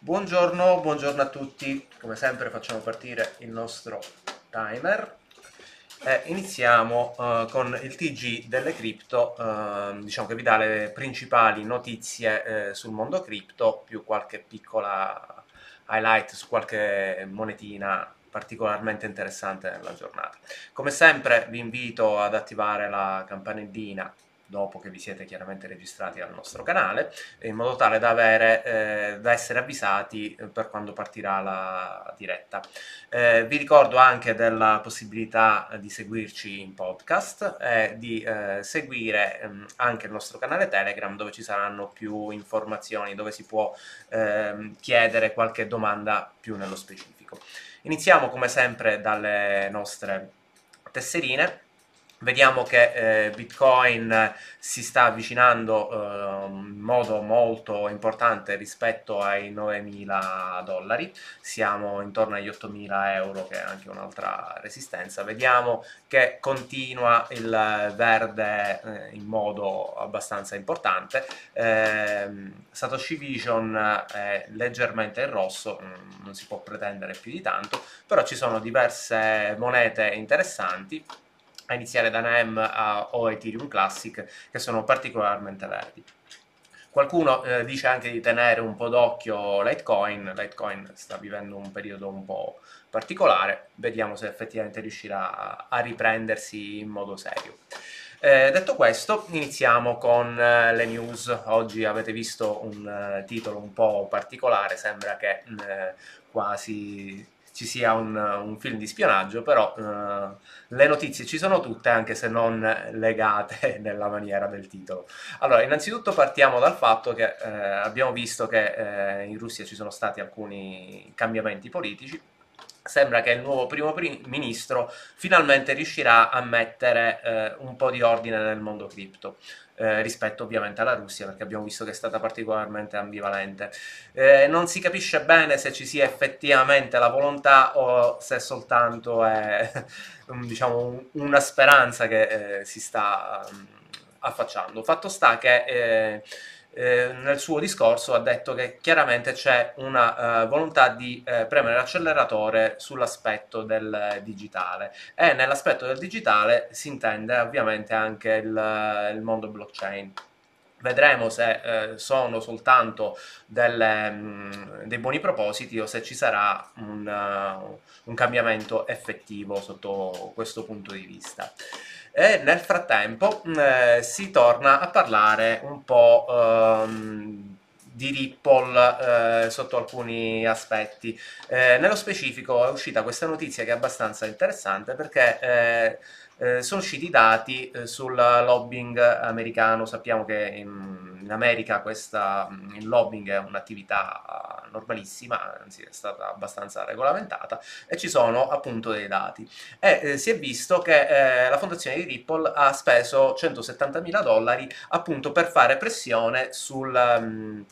Buongiorno, buongiorno a tutti, come sempre facciamo partire il nostro timer e iniziamo uh, con il TG delle cripto, uh, diciamo che vi dà le principali notizie uh, sul mondo cripto, più qualche piccola highlight su qualche monetina particolarmente interessante nella giornata. Come sempre vi invito ad attivare la campanellina dopo che vi siete chiaramente registrati al nostro canale, in modo tale da, avere, eh, da essere avvisati eh, per quando partirà la diretta. Eh, vi ricordo anche della possibilità di seguirci in podcast e di eh, seguire ehm, anche il nostro canale Telegram dove ci saranno più informazioni, dove si può ehm, chiedere qualche domanda più nello specifico. Iniziamo come sempre dalle nostre tesserine. Vediamo che eh, Bitcoin si sta avvicinando eh, in modo molto importante rispetto ai 9.000 dollari, siamo intorno agli 8.000 euro che è anche un'altra resistenza. Vediamo che continua il verde eh, in modo abbastanza importante, ehm, Satoshi Vision è leggermente in rosso, mm, non si può pretendere più di tanto, però ci sono diverse monete interessanti a iniziare da NEM a, o Ethereum Classic, che sono particolarmente verdi. Qualcuno eh, dice anche di tenere un po' d'occhio Litecoin, Litecoin sta vivendo un periodo un po' particolare, vediamo se effettivamente riuscirà a, a riprendersi in modo serio. Eh, detto questo, iniziamo con eh, le news. Oggi avete visto un eh, titolo un po' particolare, sembra che eh, quasi ci sia un, un film di spionaggio, però uh, le notizie ci sono tutte, anche se non legate nella maniera del titolo. Allora, innanzitutto partiamo dal fatto che eh, abbiamo visto che eh, in Russia ci sono stati alcuni cambiamenti politici, sembra che il nuovo primo ministro finalmente riuscirà a mettere eh, un po' di ordine nel mondo cripto. Eh, rispetto ovviamente alla Russia perché abbiamo visto che è stata particolarmente ambivalente. Eh, non si capisce bene se ci sia effettivamente la volontà o se soltanto è diciamo, una speranza che eh, si sta um, affacciando. Fatto sta che eh, eh, nel suo discorso ha detto che chiaramente c'è una uh, volontà di uh, premere l'acceleratore sull'aspetto del digitale e nell'aspetto del digitale si intende ovviamente anche il, il mondo blockchain. Vedremo se eh, sono soltanto delle, mh, dei buoni propositi o se ci sarà un, uh, un cambiamento effettivo sotto questo punto di vista e nel frattempo eh, si torna a parlare un po' ehm, di Ripple eh, sotto alcuni aspetti. Eh, nello specifico è uscita questa notizia che è abbastanza interessante perché eh, sono usciti dati eh, sul lobbying americano, sappiamo che in, in America questa, il lobbying è un'attività normalissima, anzi è stata abbastanza regolamentata, e ci sono appunto dei dati. E eh, si è visto che eh, la fondazione di Ripple ha speso 170 mila dollari appunto per fare pressione sul... Um,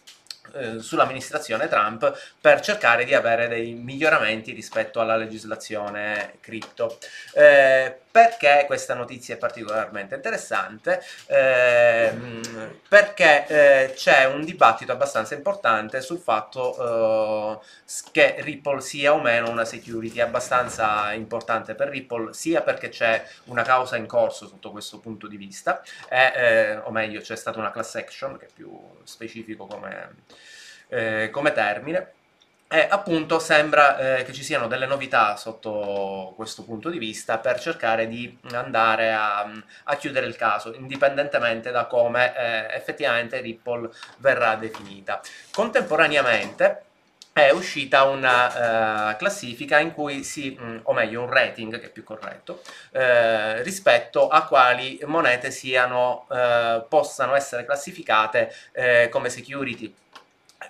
eh, sull'amministrazione Trump per cercare di avere dei miglioramenti rispetto alla legislazione cripto. Eh, perché questa notizia è particolarmente interessante? Eh, perché eh, c'è un dibattito abbastanza importante sul fatto eh, che Ripple sia o meno una security abbastanza importante per Ripple, sia perché c'è una causa in corso sotto questo punto di vista, e, o meglio c'è stata una class action, che è più specifico come eh, come termine. E appunto sembra eh, che ci siano delle novità sotto questo punto di vista per cercare di andare a, a chiudere il caso, indipendentemente da come eh, effettivamente Ripple verrà definita. Contemporaneamente è uscita una uh, classifica in cui si, mh, o meglio un rating che è più corretto, eh, rispetto a quali monete siano, eh, possano essere classificate eh, come security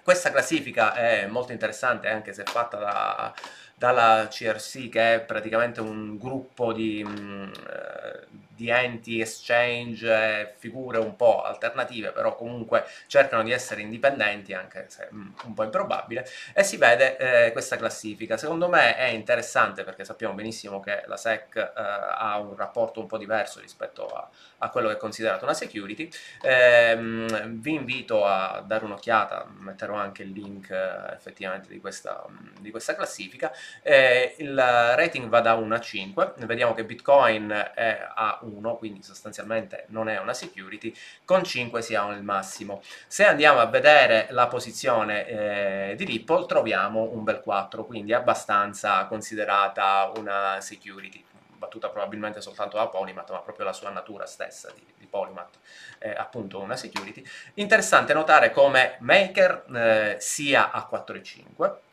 questa classifica è molto interessante anche se fatta da, dalla CRC che è praticamente un gruppo di, mh, mm, eh, di enti, exchange, e figure un po' alternative, però comunque cercano di essere indipendenti, anche se mm, un po' improbabile, e si vede eh, questa classifica. Secondo me è interessante perché sappiamo benissimo che la SEC eh, ha un rapporto un po' diverso rispetto a, a quello che è considerato una security. Eh, vi invito a dare un'occhiata, metterò anche il link eh, effettivamente di questa, di questa classifica. Eh, il rating va da 1 a 5, vediamo che Bitcoin è a 1, quindi sostanzialmente non è una security, con 5 siamo il massimo. Se andiamo a vedere la posizione eh, di Ripple troviamo un bel 4, quindi abbastanza considerata una security battuta probabilmente soltanto da Polymath, ma proprio la sua natura stessa di, di Polymath è appunto una security. Interessante notare come Maker eh, sia a 4,5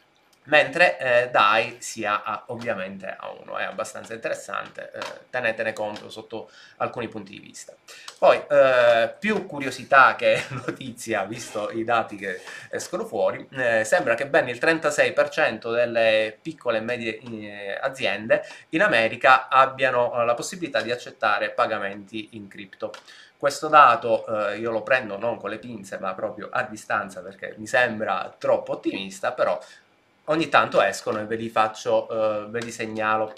mentre eh, DAI sia a, ovviamente a 1, è abbastanza interessante, eh, tenetene conto sotto alcuni punti di vista. Poi, eh, più curiosità che notizia, visto i dati che escono fuori, eh, sembra che ben il 36% delle piccole e medie eh, aziende in America abbiano eh, la possibilità di accettare pagamenti in cripto. Questo dato eh, io lo prendo non con le pinze ma proprio a distanza perché mi sembra troppo ottimista, però ogni tanto escono e ve li faccio, uh, ve li segnalo.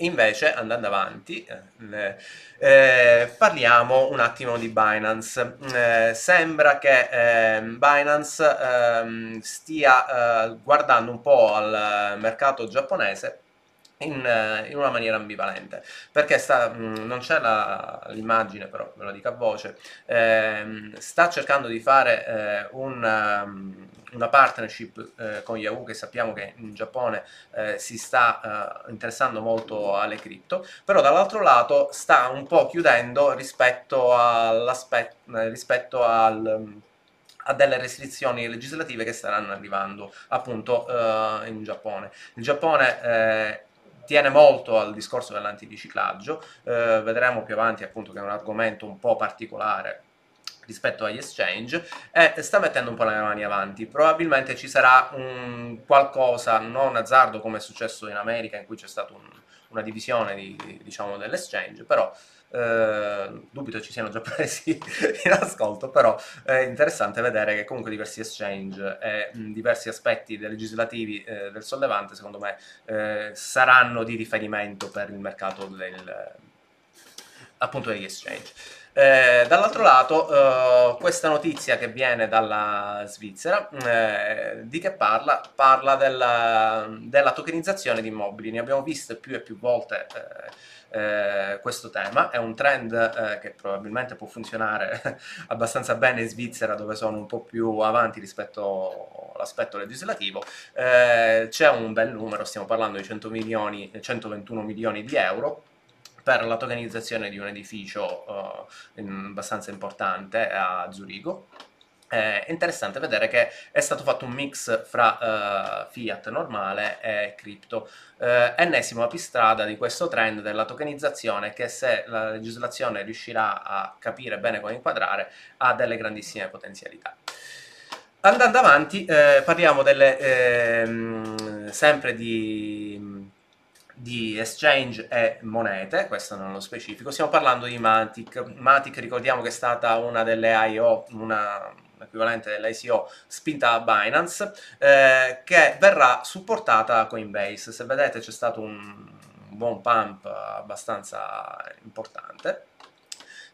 Invece, andando avanti, eh, eh, parliamo un attimo di Binance. Eh, sembra che ehm, Binance ehm, stia eh, guardando un po' al mercato giapponese in, eh, in, una maniera ambivalente perché sta, mm, non c'è l'immagine però ve lo dico a voce eh, sta cercando di fare eh, un, um, una partnership eh, con Yahoo che sappiamo che in Giappone eh, si sta eh, interessando molto alle cripto però dall'altro lato sta un po' chiudendo rispetto, rispetto al a delle restrizioni legislative che staranno arrivando appunto uh, in Giappone. Il Giappone eh, tiene molto al discorso dell'antiriciclaggio, eh, vedremo più avanti appunto che è un argomento un po' particolare rispetto agli exchange e sta mettendo un po' le mani avanti. Probabilmente ci sarà un qualcosa, non azzardo come è successo in America in cui c'è stata un, una divisione di, diciamo, dell'exchange, però eh, dubito ci siano già presi in ascolto, però è interessante vedere che comunque diversi exchange e mh, diversi aspetti legislativi eh, del sollevante, secondo me, eh, saranno di riferimento per il mercato del, appunto degli exchange. Eh, dall'altro lato, eh, questa notizia che viene dalla Svizzera, eh, di che parla? Parla della, della, tokenizzazione di immobili. Ne abbiamo viste più e più volte eh, eh, questo tema. È un trend eh, che probabilmente può funzionare abbastanza bene in Svizzera, dove sono un po' più avanti rispetto all'aspetto legislativo. c'è un bel numero, stiamo parlando di 100 milioni, 121 milioni di euro per la tokenizzazione di un edificio uh, abbastanza importante a Zurigo. È interessante vedere che è stato fatto un mix fra uh, fiat normale e cripto. Uh, ennesimo apistrada di questo trend della tokenizzazione che se la legislazione riuscirà a capire bene come inquadrare ha delle grandissime potenzialità. Andando avanti eh, parliamo delle, eh, sempre di di exchange e monete, questo non lo specifico, stiamo parlando di Matic. Matic ricordiamo che è stata una delle IO, una equivalente dell'ICO spinta da Binance, eh, che verrà supportata da Coinbase. Se vedete c'è stato un, un buon pump abbastanza importante.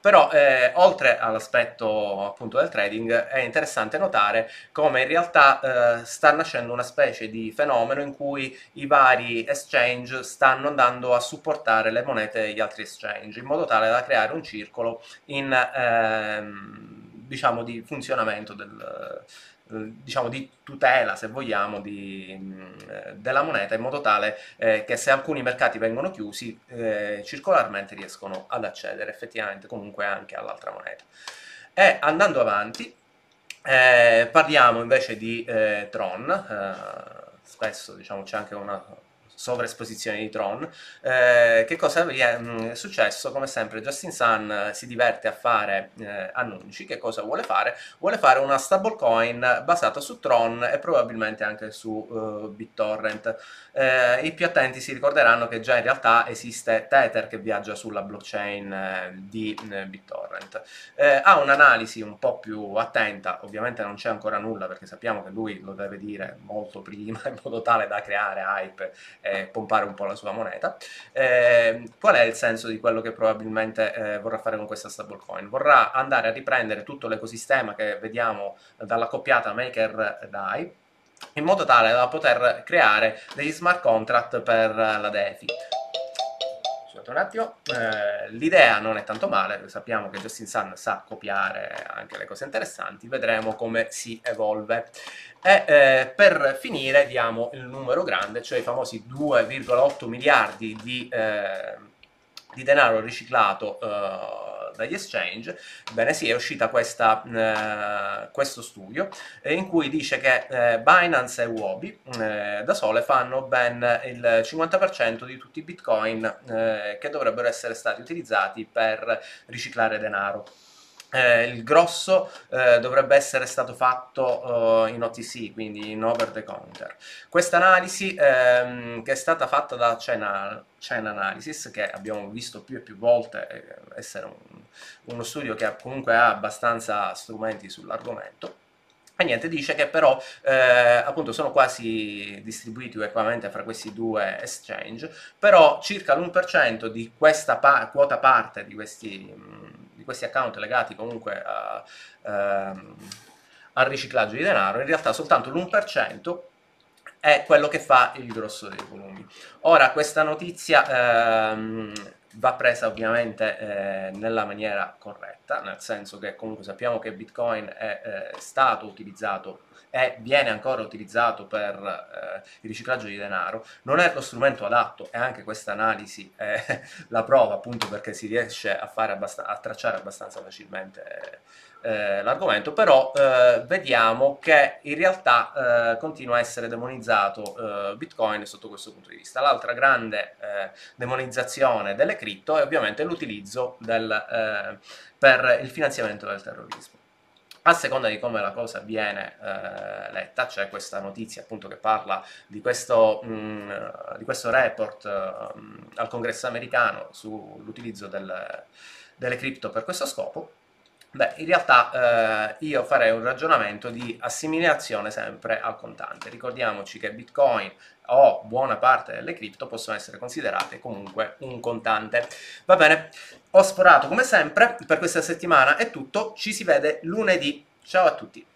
Però eh, oltre all'aspetto appunto del trading è interessante notare come in realtà eh, sta nascendo una specie di fenomeno in cui i vari exchange stanno andando a supportare le monete degli altri exchange in modo tale da creare un circolo in, ehm, diciamo di funzionamento del, diciamo di tutela, se vogliamo, di, eh, della moneta in modo tale eh, che se alcuni mercati vengono chiusi, eh, circolarmente riescono ad accedere effettivamente comunque anche all'altra moneta. E andando avanti, eh, parliamo invece di eh, Tron, eh, spesso diciamo, c'è anche una sovraesposizione di Tron. Eh, che cosa mm, è successo? Come sempre Justin Sun eh, si diverte a fare eh, annunci. Che cosa vuole fare? Vuole fare una stablecoin basata su Tron e probabilmente anche su uh, BitTorrent. Eh, I più attenti si ricorderanno che già in realtà esiste Tether che viaggia sulla blockchain eh, di BitTorrent. ha un'analisi un po' più attenta, ovviamente non c'è ancora nulla perché sappiamo che lui lo deve dire molto prima in modo tale da creare hype e pompare un po' la sua moneta. Eh, qual è il senso di quello che probabilmente eh, vorrà fare con questa stablecoin? Vorrà andare a riprendere tutto l'ecosistema che vediamo dalla coppiata Maker-DAI in modo tale da poter creare degli smart contract per la DeFi un attimo, eh, l'idea non è tanto male, sappiamo che Justin Sun sa copiare anche le cose interessanti, vedremo come si evolve. E eh, per finire diamo il numero grande, cioè i famosi 2,8 miliardi di, eh, di denaro riciclato eh, dagli exchange, bene sì, è uscita questa, eh, questo studio eh, in cui dice che eh, Binance e Wobi da sole fanno ben il 50% di tutti i bitcoin che dovrebbero essere stati utilizzati per riciclare denaro. Eh, il grosso eh, dovrebbe essere stato fatto eh, in OTC, quindi in over the counter. Questa analisi ehm, che è stata fatta da Chain, Chain Analysis, che abbiamo visto più e più volte eh, essere un, uno studio che comunque ha abbastanza strumenti sull'argomento, e niente, dice che però eh, appunto sono quasi distribuiti equamente fra questi due exchange, però circa l'1% di questa pa quota parte di questi, di questi, account legati comunque a, ehm, al riciclaggio di denaro, in realtà soltanto l'1% è quello che fa il grosso dei volumi. Ora questa notizia ehm, va presa ovviamente eh, nella maniera corretta, nel senso che comunque sappiamo che Bitcoin è eh, stato utilizzato e viene ancora utilizzato per eh, il riciclaggio di denaro, non è lo strumento adatto e anche questa analisi è la prova appunto perché si riesce a, a tracciare abbastanza facilmente eh, l'argomento, però eh, vediamo che in realtà eh, continua a essere demonizzato eh, Bitcoin sotto questo punto di vista. L'altra grande eh, demonizzazione delle cripto è ovviamente l'utilizzo eh, per il finanziamento del terrorismo. A seconda di come la cosa viene eh, letta, c'è questa notizia appunto che parla di questo, mh, mm, di questo report mh, al congresso americano sull'utilizzo del, delle cripto per questo scopo, Beh, in realtà eh, io farei un ragionamento di assimilazione sempre al contante. Ricordiamoci che Bitcoin o buona parte delle cripto possono essere considerate comunque un contante. Va bene, ho sforato come sempre, per questa settimana è tutto, ci si vede lunedì. Ciao a tutti!